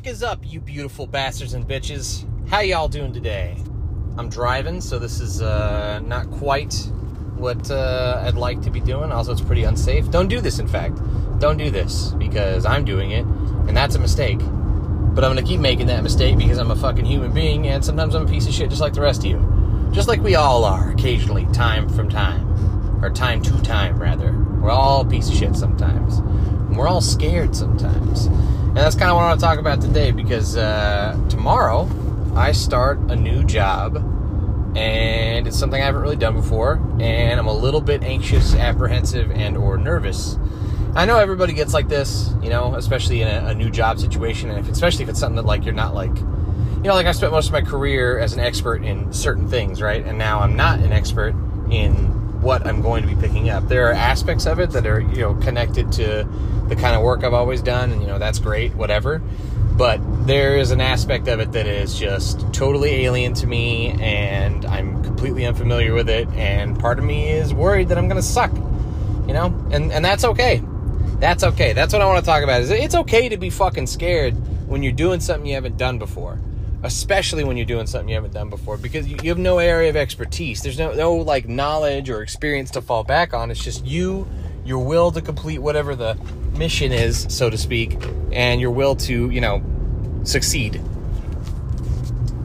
fuck is up, you beautiful bastards and bitches? How y'all doing today? I'm driving, so this is uh, not quite what uh, I'd like to be doing. Also, it's pretty unsafe. Don't do this, in fact. Don't do this because I'm doing it, and that's a mistake. But I'm gonna keep making that mistake because I'm a fucking human being, and sometimes I'm a piece of shit just like the rest of you. Just like we all are, occasionally, time from time. Or time to time, rather. We're all a piece of shit sometimes. And we're all scared sometimes. And that's kind of what I want to talk about today because uh, tomorrow I start a new job and it's something I haven't really done before and I'm a little bit anxious, apprehensive and or nervous. I know everybody gets like this, you know, especially in a, a new job situation and if, especially if it's something that like you're not like you know, like I spent most of my career as an expert in certain things, right? And now I'm not an expert in what I'm going to be picking up. There are aspects of it that are, you know, connected to the kind of work I've always done, and, you know, that's great, whatever. But there is an aspect of it that is just totally alien to me, and I'm completely unfamiliar with it, and part of me is worried that I'm going to suck, you know? And, and that's okay. That's okay. That's what I want to talk about. Is it's okay to be fucking scared when you're doing something you haven't done before especially when you're doing something you haven't done before because you, have no area of expertise. There's no no like knowledge or experience to fall back on. It's just you your will to complete whatever the mission is so to speak and your will to you know succeed.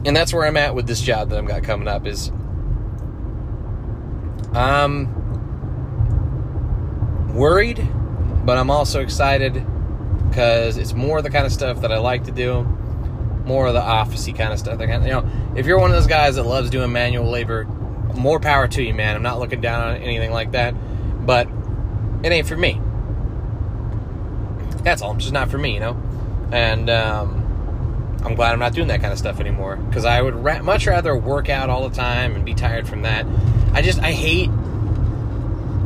And that's where i'm at with this job that i've got coming up is i'm worried but i'm also excited because it's more the kind of stuff that i like to do more of the officey kind of stuff. Kind of, you know, if you're one of those guys that loves doing manual labor, more power to you, man. I'm not looking down on anything like that, but it ain't for me. That's all. It's just not for me, you know. And um, I'm glad I'm not doing that kind of stuff anymore because I would ra- much rather work out all the time and be tired from that. I just I hate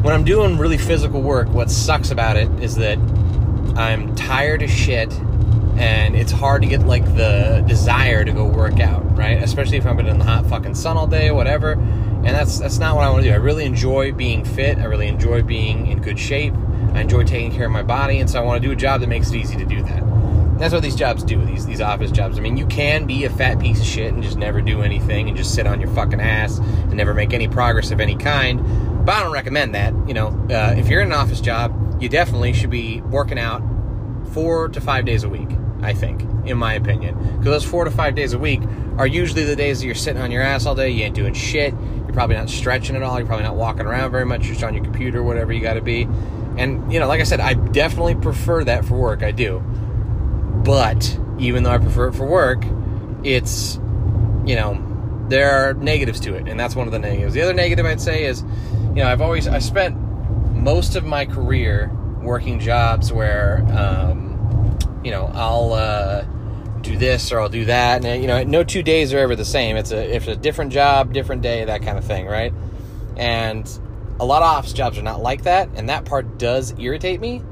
when I'm doing really physical work. What sucks about it is that I'm tired as shit and it's hard to get like the desire to go work out, right? Especially if I've been in the hot fucking sun all day, or whatever. And that's that's not what I want to do. I really enjoy being fit. I really enjoy being in good shape. I enjoy taking care of my body, and so I want to do a job that makes it easy to do that. that's what these jobs do. These these office jobs. I mean, you can be a fat piece of shit and just never do anything and just sit on your fucking ass and never make any progress of any kind. But I don't recommend that. You know, uh, if you're in an office job, you definitely should be working out four to five days a week. I think, in my opinion. Because those four to five days a week are usually the days that you're sitting on your ass all day, you ain't doing shit, you're probably not stretching at all, you're probably not walking around very much, you're just on your computer, whatever you gotta be. And, you know, like I said, I definitely prefer that for work, I do. But, even though I prefer it for work, it's, you know, there are negatives to it, and that's one of the negatives. The other negative I'd say is, you know, I've always, I spent most of my career working jobs where, um, you know, I'll uh, do this or I'll do that, and you know, no two days are ever the same. It's a if it's a different job, different day, that kind of thing, right? And a lot of office jobs are not like that, and that part does irritate me.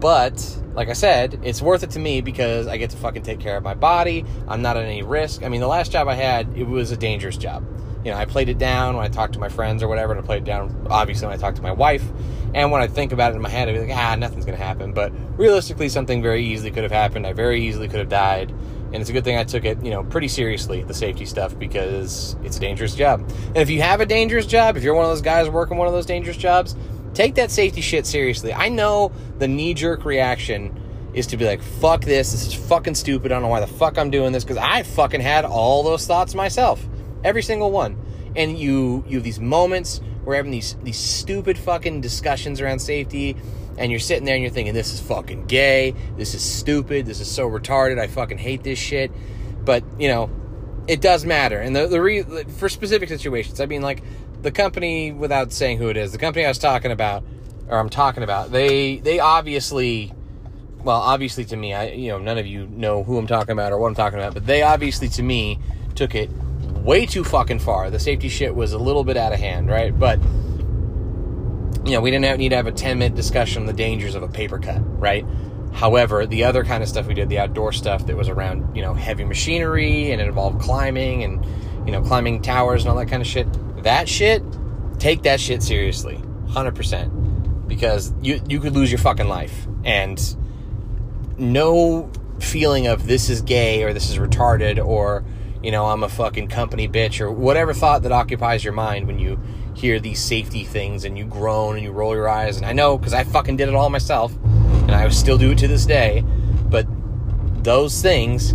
But like I said, it's worth it to me because I get to fucking take care of my body. I'm not at any risk. I mean, the last job I had, it was a dangerous job. You know, I played it down when I talked to my friends or whatever, and I played it down obviously when I talked to my wife. And when I think about it in my head, I'd be like, ah, nothing's gonna happen. But realistically, something very easily could have happened. I very easily could have died. And it's a good thing I took it, you know, pretty seriously, the safety stuff, because it's a dangerous job. And if you have a dangerous job, if you're one of those guys working one of those dangerous jobs, take that safety shit seriously. I know the knee jerk reaction is to be like, fuck this, this is fucking stupid, I don't know why the fuck I'm doing this, because I fucking had all those thoughts myself. Every single one. And you you have these moments where we're having these these stupid fucking discussions around safety and you're sitting there and you're thinking this is fucking gay. This is stupid. This is so retarded. I fucking hate this shit. But you know it does matter. And the, the re, for specific situations i mean like the company without saying who it is the company i was talking about or i'm talking about they they obviously well obviously to me i you know none of you know who i'm talking about or what i'm talking about but they obviously to me took it way too fucking far. The safety shit was a little bit out of hand, right? But you know, we didn't have, need to have a 10 minute discussion on the dangers of a paper cut, right? However, the other kind of stuff we did, the outdoor stuff that was around, you know, heavy machinery and it involved climbing and, you know, climbing towers and all that kind of shit, that shit, take that shit seriously. 100%. Because you, you could lose your fucking life. And no feeling of this is gay or this is retarded or you know I'm a fucking company bitch or whatever thought that occupies your mind when you hear these safety things and you groan and you roll your eyes and I know because I fucking did it all myself and I still do it to this day but those things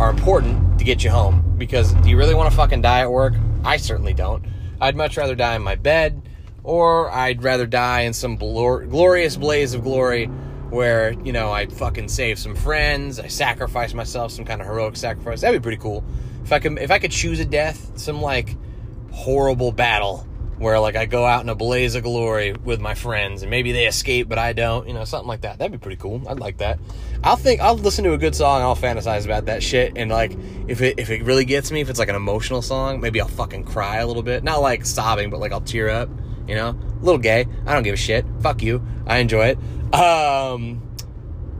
are important to get you home because do you really want to fucking die at work I certainly don't I'd much rather die in my bed or I'd rather die in some glor- glorious blaze of glory where you know I fucking save some friends, I sacrifice myself, some kind of heroic sacrifice. That'd be pretty cool. If I could, if I could choose a death, some like horrible battle where like I go out in a blaze of glory with my friends and maybe they escape but I don't, you know, something like that. That'd be pretty cool. I'd like that. I'll think I'll listen to a good song, I'll fantasize about that shit and like if it if it really gets me, if it's like an emotional song, maybe I'll fucking cry a little bit. Not like sobbing, but like I'll tear up, you know? A little gay. I don't give a shit. Fuck you. I enjoy it. Um,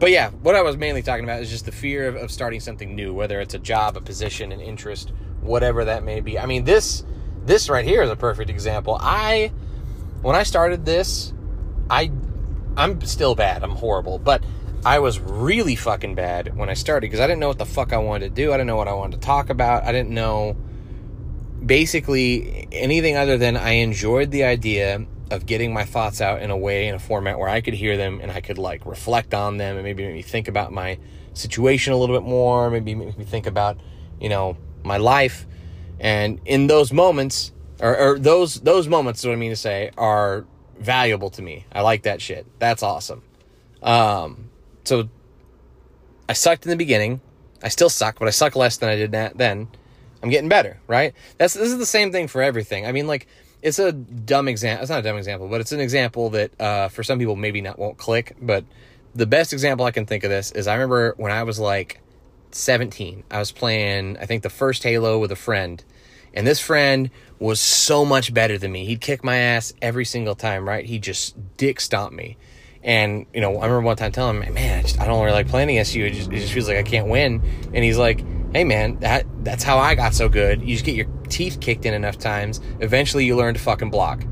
but yeah, what I was mainly talking about is just the fear of, of starting something new, whether it's a job, a position, an interest, whatever that may be. I mean, this this right here is a perfect example. I when I started this, I I'm still bad. I'm horrible, but I was really fucking bad when I started because I didn't know what the fuck I wanted to do. I didn't know what I wanted to talk about. I didn't know basically anything other than I enjoyed the idea of getting my thoughts out in a way in a format where I could hear them and I could like reflect on them and maybe make me think about my situation a little bit more, maybe make me think about, you know, my life. And in those moments, or, or those those moments, what I mean to say, are valuable to me. I like that shit. That's awesome. Um, so I sucked in the beginning. I still suck, but I suck less than I did then. I'm getting better, right? That's this is the same thing for everything. I mean, like it's a dumb example. It's not a dumb example, but it's an example that uh, for some people maybe not won't click. But the best example I can think of this is I remember when I was like 17, I was playing I think the first Halo with a friend, and this friend was so much better than me. He'd kick my ass every single time, right? He just dick stomped me. And you know, I remember one time telling him, "Man, I, just, I don't really like playing against you. It just, it just feels like I can't win." And he's like, hey man, that that's how I got so good. You just get your teeth kicked in enough times, eventually you learn to fucking block.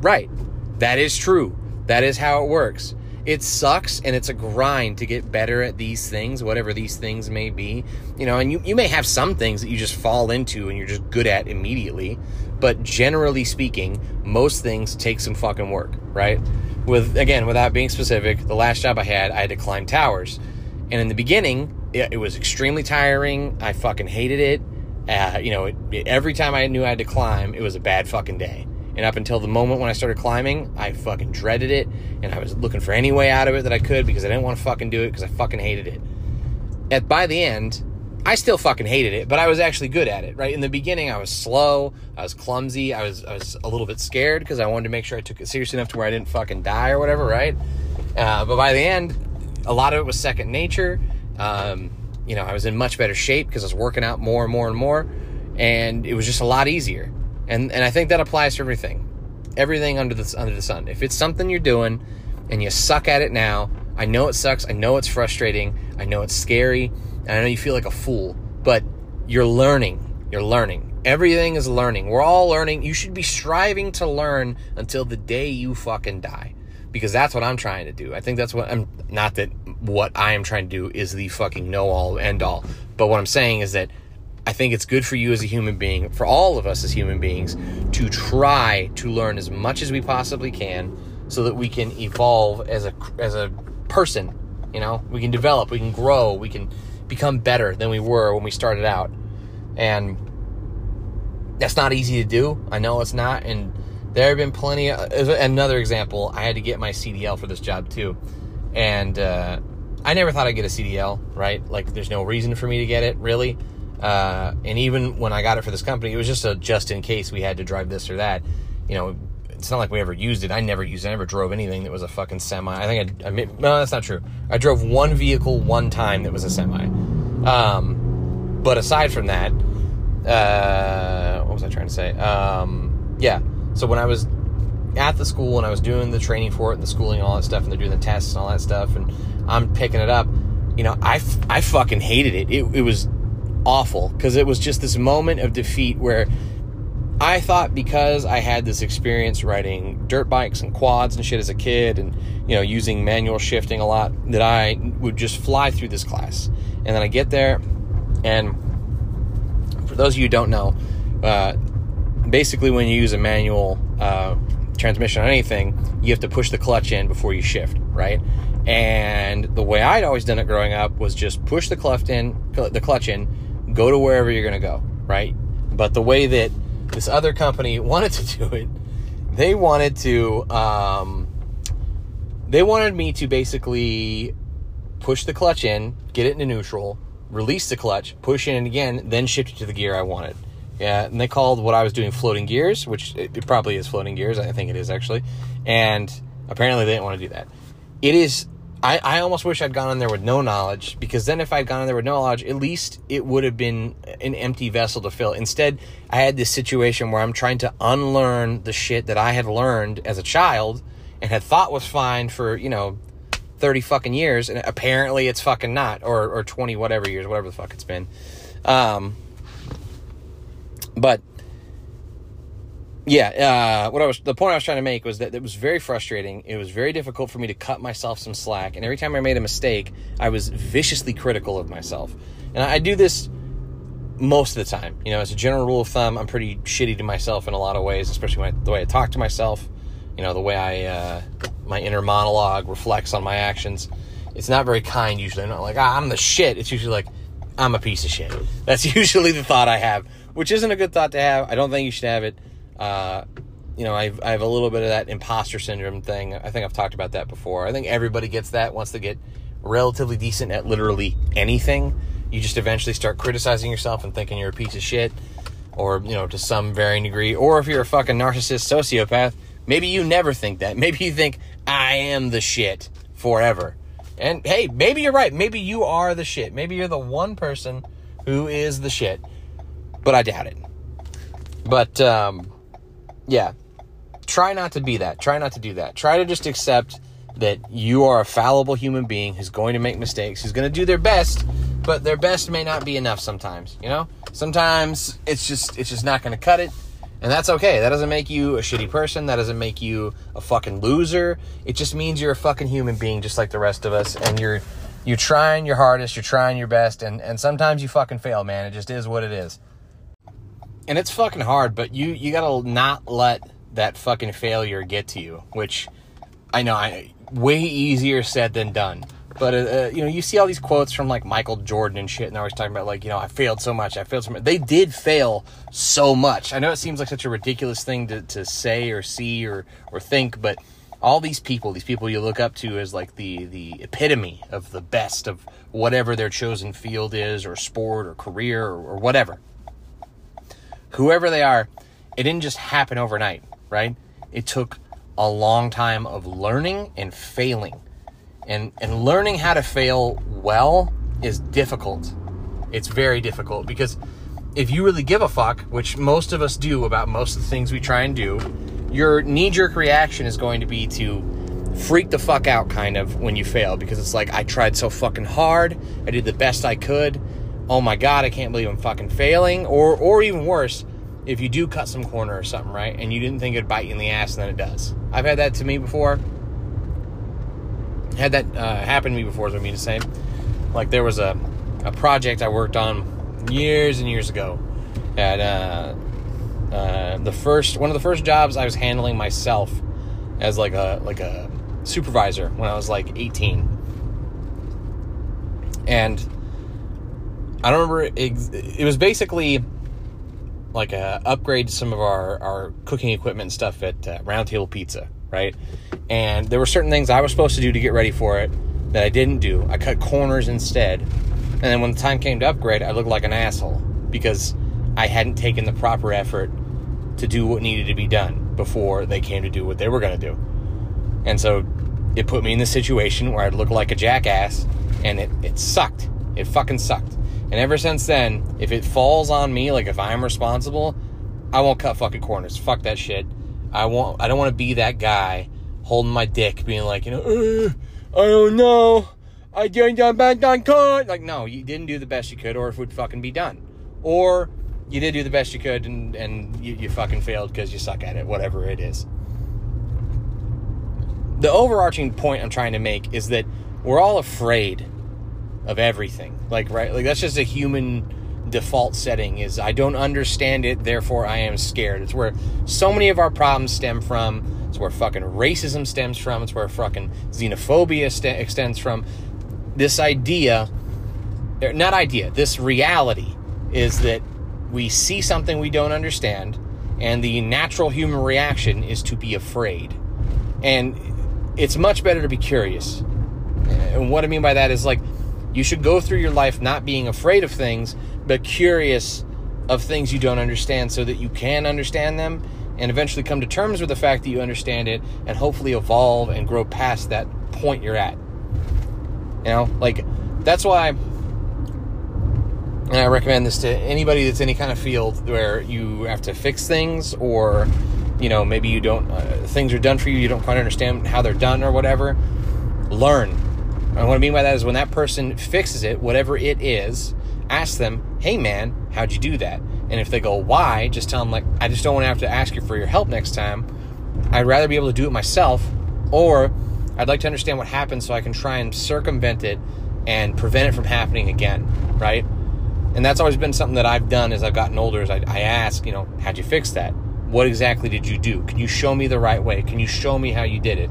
Right. That is true. That is how it works. It sucks and it's a grind to get better at these things, whatever these things may be. You know, and you, you may have some things that you just fall into and you're just good at immediately. But generally speaking, most things take some fucking work, right? With again, without being specific, the last job I had, I had to climb towers. And in the beginning, it, it was extremely tiring. I fucking hated it. Uh, you know, it, it, every time I knew I had to climb, it was a bad fucking day. And up until the moment when I started climbing, I fucking dreaded it, and I was looking for any way out of it that I could because I didn't want to fucking do it because I fucking hated it. At by the end, I still fucking hated it, but I was actually good at it. Right in the beginning, I was slow, I was clumsy, I was I was a little bit scared because I wanted to make sure I took it seriously enough to where I didn't fucking die or whatever. Right, uh, but by the end, a lot of it was second nature. Um, you know, I was in much better shape because I was working out more and more and more, and it was just a lot easier. And and I think that applies to everything, everything under the under the sun. If it's something you're doing and you suck at it now, I know it sucks. I know it's frustrating. I know it's scary, and I know you feel like a fool. But you're learning. You're learning. Everything is learning. We're all learning. You should be striving to learn until the day you fucking die because that's what I'm trying to do. I think that's what I'm not that what I am trying to do is the fucking know all end all, but what I'm saying is that I think it's good for you as a human being, for all of us as human beings, to try to learn as much as we possibly can so that we can evolve as a as a person, you know? We can develop, we can grow, we can become better than we were when we started out. And that's not easy to do. I know it's not and there have been plenty. Of, another example, I had to get my CDL for this job too, and uh, I never thought I'd get a CDL. Right? Like, there's no reason for me to get it really. Uh, and even when I got it for this company, it was just a just in case we had to drive this or that. You know, it's not like we ever used it. I never used it. I never drove anything that was a fucking semi. I think I, I mean, no, that's not true. I drove one vehicle one time that was a semi. Um, but aside from that, uh, what was I trying to say? Um, yeah. So when I was at the school and I was doing the training for it and the schooling and all that stuff, and they're doing the tests and all that stuff, and I'm picking it up, you know, I, I fucking hated it. It, it was awful because it was just this moment of defeat where I thought because I had this experience riding dirt bikes and quads and shit as a kid and, you know, using manual shifting a lot, that I would just fly through this class. And then I get there, and for those of you who don't know, uh, basically when you use a manual uh, transmission on anything, you have to push the clutch in before you shift, right? And the way I'd always done it growing up was just push the clutch in, the clutch in, go to wherever you're going to go, right? But the way that this other company wanted to do it, they wanted to, um, they wanted me to basically push the clutch in, get it into neutral, release the clutch, push in again, then shift it to the gear I wanted. Yeah, and they called what I was doing floating gears, which it, probably is floating gears. I think it is actually. And apparently they didn't want to do that. It is. I, I almost wish I'd gone in there with no knowledge because then if I'd gone in there with no knowledge, at least it would have been an empty vessel to fill. Instead, I had this situation where I'm trying to unlearn the shit that I had learned as a child and had thought was fine for, you know, 30 fucking years. And apparently it's fucking not, or, or 20 whatever years, whatever the fuck it's been. Um, but yeah, uh, what I was the point I was trying to make was that it was very frustrating. It was very difficult for me to cut myself some slack, and every time I made a mistake, I was viciously critical of myself. And I, I do this most of the time. You know, as a general rule of thumb, I'm pretty shitty to myself in a lot of ways, especially when I, the way I talk to myself. You know, the way I uh, my inner monologue reflects on my actions. It's not very kind usually. I'm not like ah, I'm the shit. It's usually like I'm a piece of shit. That's usually the thought I have which isn't a good thought to have. I don't think you should have it. Uh, you know, I've, I have a little bit of that imposter syndrome thing. I think I've talked about that before. I think everybody gets that once they get relatively decent at literally anything. You just eventually start criticizing yourself and thinking you're a piece of shit, or, you know, to some varying degree. Or if you're a fucking narcissist sociopath, maybe you never think that. Maybe you think, I am the shit forever. And hey, maybe you're right. Maybe you are the shit. Maybe you're the one person who is the shit but I doubt it. But um, yeah, try not to be that. Try not to do that. Try to just accept that you are a fallible human being who's going to make mistakes, who's going to do their best, but their best may not be enough sometimes, you know? Sometimes it's just it's just not going to cut it, and that's okay. That doesn't make you a shitty person, that doesn't make you a fucking loser. It just means you're a fucking human being just like the rest of us and you're you're trying your hardest, you're trying your best and and sometimes you fucking fail, man. It just is what it is and it's fucking hard, but you you gotta not let that fucking failure get to you. Which I know, I way easier said than done. But uh, uh, you know, you see all these quotes from like Michael Jordan and shit, and they're always talking about like, you know, I failed so much, I failed so much. They did fail so much. I know it seems like such a ridiculous thing to, to say or see or or think, but all these people, these people you look up to as like the the epitome of the best of whatever their chosen field is, or sport, or career, or, or whatever whoever they are, it didn't just happen overnight, right? It took a long time of learning and failing. And and learning how to fail well is difficult. It's very difficult because if you really give a fuck, which most of us do about most of the things we try and do, your knee jerk reaction is going to be to freak the fuck out kind of when you fail because it's like I tried so fucking hard, I did the best I could, oh my god, I can't believe I'm fucking failing, or or even worse, if you do cut some corner or something, right, and you didn't think it'd bite you in the ass, and then it does. I've had that to me before. Had that uh, happen to me before, is what I mean to say. Like there was a a project I worked on years and years ago. At uh, uh, the first one of the first jobs I was handling myself as like a like a supervisor when I was like 18. And I don't remember. It, was basically like a upgrade to some of our, our cooking equipment and stuff at uh, Round Table Pizza, right? And there were certain things I was supposed to do to get ready for it that I didn't do. I cut corners instead. And then when the time came to upgrade, I looked like an asshole because I hadn't taken the proper effort to do what needed to be done before they came to do what they were going to do. And so it put me in the situation where I'd look like a jackass and it, it sucked. It fucking sucked. And ever since then, if it falls on me, like if I'm responsible, I won't cut fucking corners. Fuck that shit. I won't. I don't want to be that guy holding my dick, being like, you know, uh, I don't know. I didn't jump back on cut. Like, no, you didn't do the best you could, or if it would fucking be done. Or you did do the best you could and, and you, you fucking failed because you suck at it, whatever it is. The overarching point I'm trying to make is that we're all afraid of everything. Like, right? Like, that's just a human default setting is I don't understand it, therefore I am scared. It's where so many of our problems stem from. It's where fucking racism stems from. It's where fucking xenophobia st- extends from. This idea, er, not idea, this reality is that we see something we don't understand, and the natural human reaction is to be afraid. And it's much better to be curious. And what I mean by that is like, you should go through your life not being afraid of things, but curious of things you don't understand so that you can understand them and eventually come to terms with the fact that you understand it and hopefully evolve and grow past that point you're at. You know, like that's why and I recommend this to anybody that's any kind of field where you have to fix things or you know maybe you don't uh, things are done for you you don't quite understand how they're done or whatever learn and what i mean by that is when that person fixes it whatever it is ask them hey man how'd you do that and if they go why just tell them like i just don't want to have to ask you for your help next time i'd rather be able to do it myself or i'd like to understand what happened so i can try and circumvent it and prevent it from happening again right and that's always been something that I've done as I've gotten older. Is I, I ask, you know, how'd you fix that? What exactly did you do? Can you show me the right way? Can you show me how you did it?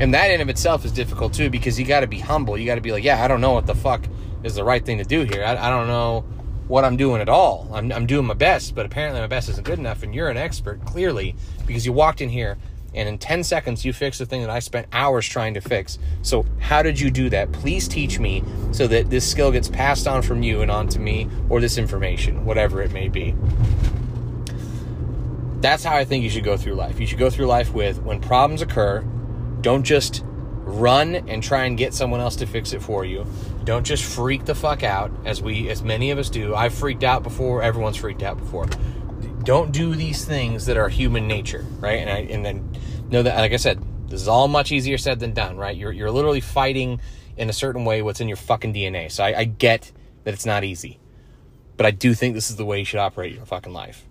And that in of itself is difficult too because you got to be humble. You got to be like, yeah, I don't know what the fuck is the right thing to do here. I, I don't know what I'm doing at all. I'm, I'm doing my best, but apparently my best isn't good enough. And you're an expert, clearly, because you walked in here and in 10 seconds you fixed the thing that I spent hours trying to fix. So, how did you do that? Please teach me so that this skill gets passed on from you and on to me or this information, whatever it may be. That's how I think you should go through life. You should go through life with when problems occur, don't just run and try and get someone else to fix it for you. Don't just freak the fuck out as we as many of us do. I've freaked out before, everyone's freaked out before don't do these things that are human nature, right? And I and then know that, like I said, this is all much easier said than done, right? You're you're literally fighting in a certain way what's in your fucking DNA. So I, I get that it's not easy, but I do think this is the way you should operate your fucking life,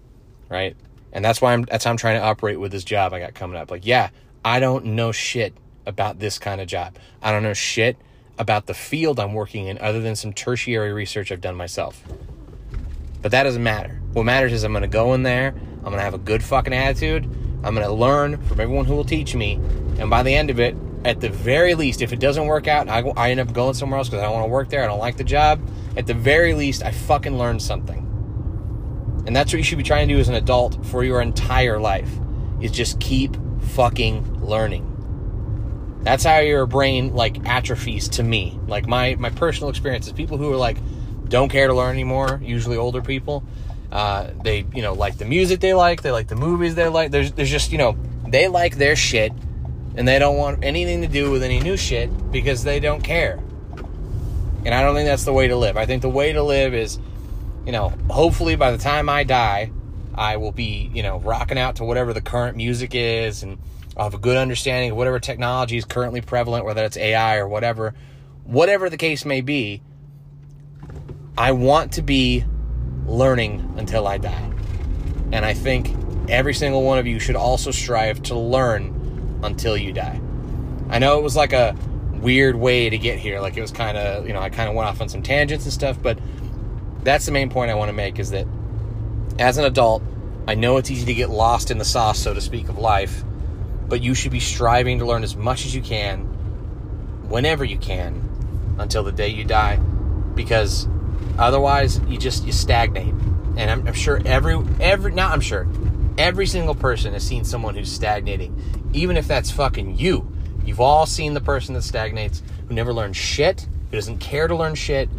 right? And that's why I'm that's how I'm trying to operate with this job I got coming up. Like, yeah, I don't know shit about this kind of job. I don't know shit about the field I'm working in other than some tertiary research I've done myself. But that doesn't matter. What matters is I'm going to go in there, I'm going to have a good fucking attitude, I'm going to learn from everyone who will teach me, and by the end of it, at the very least, if it doesn't work out, I, I end up going somewhere else because I don't want to work there, I don't like the job, at the very least, I fucking learned something. And that's what you should be trying to do as an adult for your entire life, is just keep fucking learning. That's how your brain like atrophies to me. Like my my personal experience is people who are like don't care to learn anymore, usually older people. Uh, they, you know, like the music they like, they like the movies they like. There's, there's just, you know, they like their shit and they don't want anything to do with any new shit because they don't care. And I don't think that's the way to live. I think the way to live is, you know, hopefully by the time I die, I will be, you know, rocking out to whatever the current music is and I'll have a good understanding of whatever technology is currently prevalent, whether it's AI or whatever, whatever the case may be. I want to be learning until I die. And I think every single one of you should also strive to learn until you die. I know it was like a weird way to get here. Like it was kind of, you know, I kind of went off on some tangents and stuff, but that's the main point I want to make is that as an adult, I know it's easy to get lost in the sauce, so to speak, of life, but you should be striving to learn as much as you can, whenever you can, until the day you die, because Otherwise, you just you stagnate. And I'm, I'm sure every every not I'm sure every single person has seen someone who's stagnating, even if that's fucking you. You've all seen the person that stagnates, who never learns shit, who doesn't care to learn shit,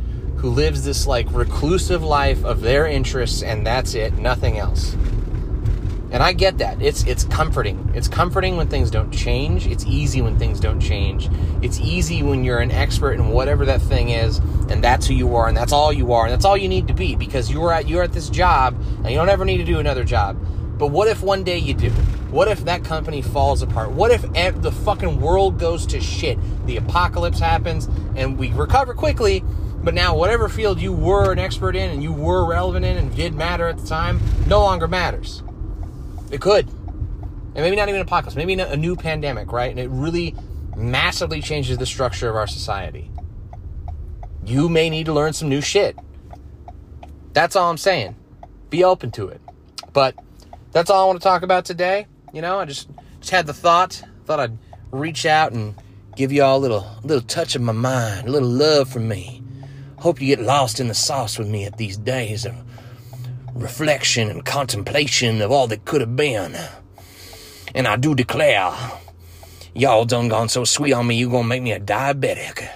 who lives this like reclusive life of their interests and that's it, nothing else. And I get that. It's it's comforting. It's comforting when things don't change. It's easy when things don't change. It's easy when you're an expert in whatever that thing is, and that's who you are, and that's all you are, and that's all you need to be because you're at you're at this job, and you don't ever need to do another job. But what if one day you do? What if that company falls apart? What if the fucking world goes to shit? The apocalypse happens, and we recover quickly, But now, whatever field you were an expert in and you were relevant in and did matter at the time, no longer matters. It could. And maybe not even a podcast, maybe a new pandemic, right? And it really massively changes the structure of our society. You may need to learn some new shit. That's all I'm saying. Be open to it. But that's all I want to talk about today. You know, I just just had the thought, thought I'd reach out and give you all a little little touch of my mind, a little love from me. Hope you get lost in the sauce with me at these days of reflection and contemplation of all that could have been. And I do declare, y'all done gone so sweet on me, you gonna make me a diabetic.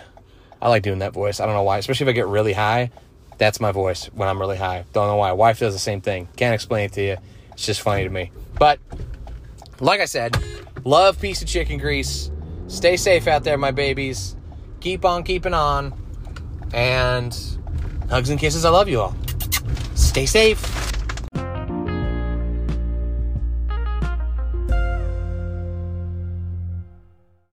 I like doing that voice. I don't know why, especially if I get really high. That's my voice when I'm really high. Don't know why. Wife does the same thing. Can't explain it to you. It's just funny to me. But like I said, love peace of chicken grease. Stay safe out there, my babies. Keep on keeping on. And hugs and kisses. I love you all. Stay safe.